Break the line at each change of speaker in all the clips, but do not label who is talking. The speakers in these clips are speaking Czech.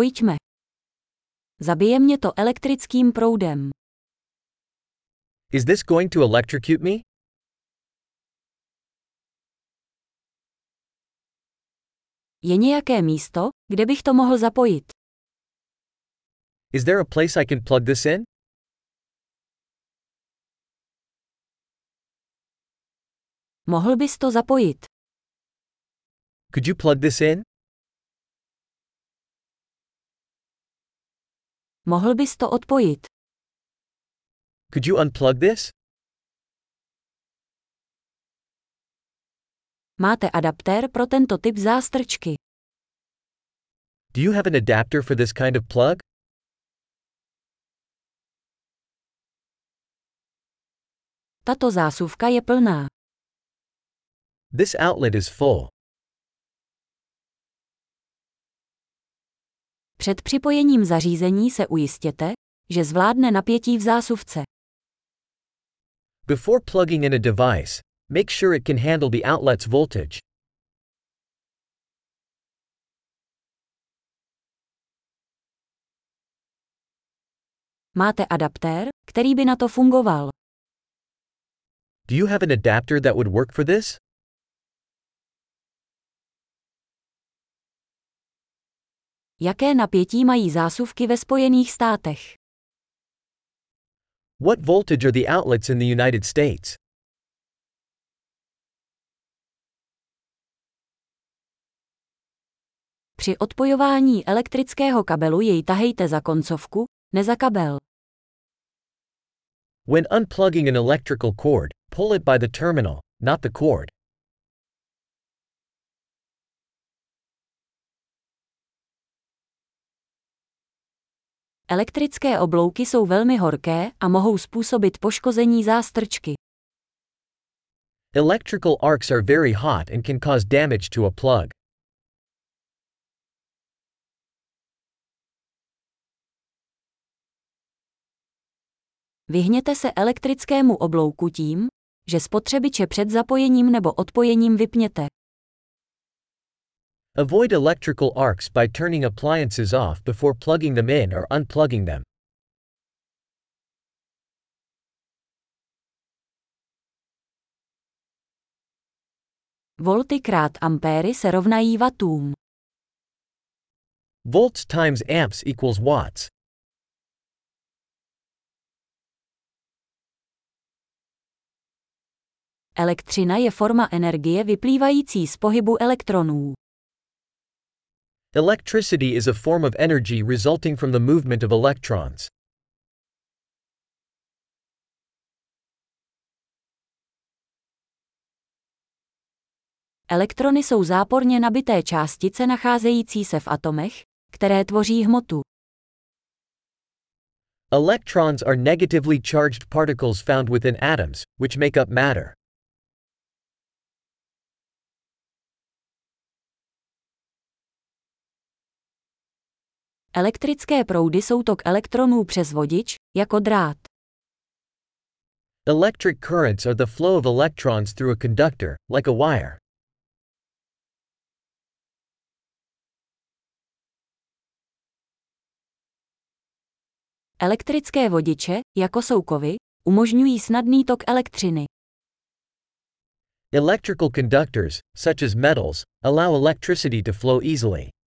Pojďme. Zabije mě to elektrickým proudem.
Is this going to electrocute me?
Je nějaké místo, kde bych to mohl zapojit?
Is there a place I can plug this in?
Mohl bys to zapojit?
Could you plug this in?
Mohl bys to odpojit?
Could you unplug this?
Máte adaptér pro tento typ zástrčky.
Do you have an adapter for this kind of plug?
Tato zásuvka je plná.
This outlet is full.
Před připojením zařízení se ujistěte, že zvládne napětí v zásuvce.
Before plugging in a device, make sure it can handle the outlet's voltage.
Máte adaptér, který by na to fungoval.
Do you have an adapter that would work for this?
Jaké napětí mají zásuvky ve Spojených státech?
What voltage are the outlets in the United States?
Při odpojování elektrického kabelu jej tahejte za koncovku, ne za kabel.
When unplugging an electrical cord, pull it by the terminal, not the cord.
Elektrické oblouky jsou velmi horké a mohou způsobit poškození zástrčky.
Electrical arcs are very hot and can cause damage to a plug.
Vyhněte se elektrickému oblouku tím, že spotřebiče před zapojením nebo odpojením vypněte.
Avoid electrical arcs by turning appliances off before plugging them in or unplugging them.
Volty krát ampéry se rovnají wattům.
Volts times amps equals watts.
Elektřina je forma energie vyplývající z pohybu elektronů.
Electricity is a form of energy resulting from the movement of electrons.
Elektrony jsou záporně nabité částice nacházející se v atomech, které tvoří hmotu.
Electrons are negatively charged particles found within atoms, which make up matter.
Elektrické proudy jsou tok elektronů přes vodič, jako drát.
Electric currents are the flow of electrons through a conductor, like a wire.
Elektrické vodiče, jako jsou kovy, umožňují snadný tok elektřiny.
Electrical conductors, such as metals, allow electricity to flow easily.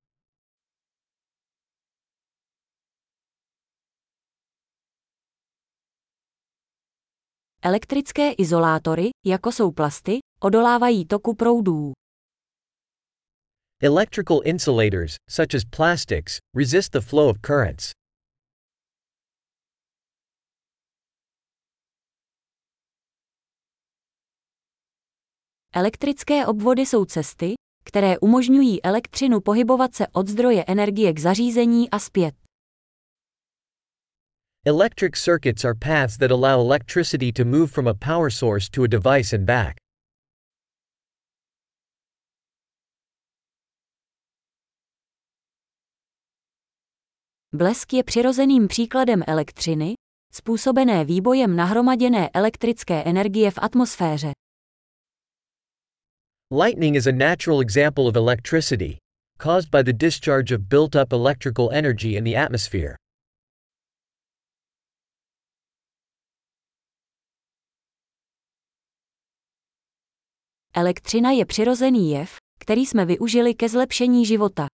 Elektrické izolátory, jako jsou plasty, odolávají toku proudů.
Electrical insulators, such as plastics, resist the flow of currents.
Elektrické obvody jsou cesty, které umožňují elektřinu pohybovat se od zdroje energie k zařízení a zpět.
Electric circuits are paths that allow electricity to move from a power source to a device and back.
Blesk je přirozeným příkladem elektřiny, způsobené výbojem nahromaděné elektrické energie v atmosféře.
Lightning is a natural example of electricity, caused by the discharge of built up electrical energy in the atmosphere.
Elektřina je přirozený jev, který jsme využili ke zlepšení života.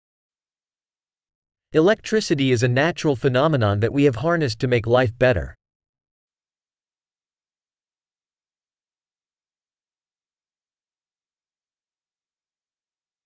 Electricity is a natural phenomenon that we have harnessed to make life better.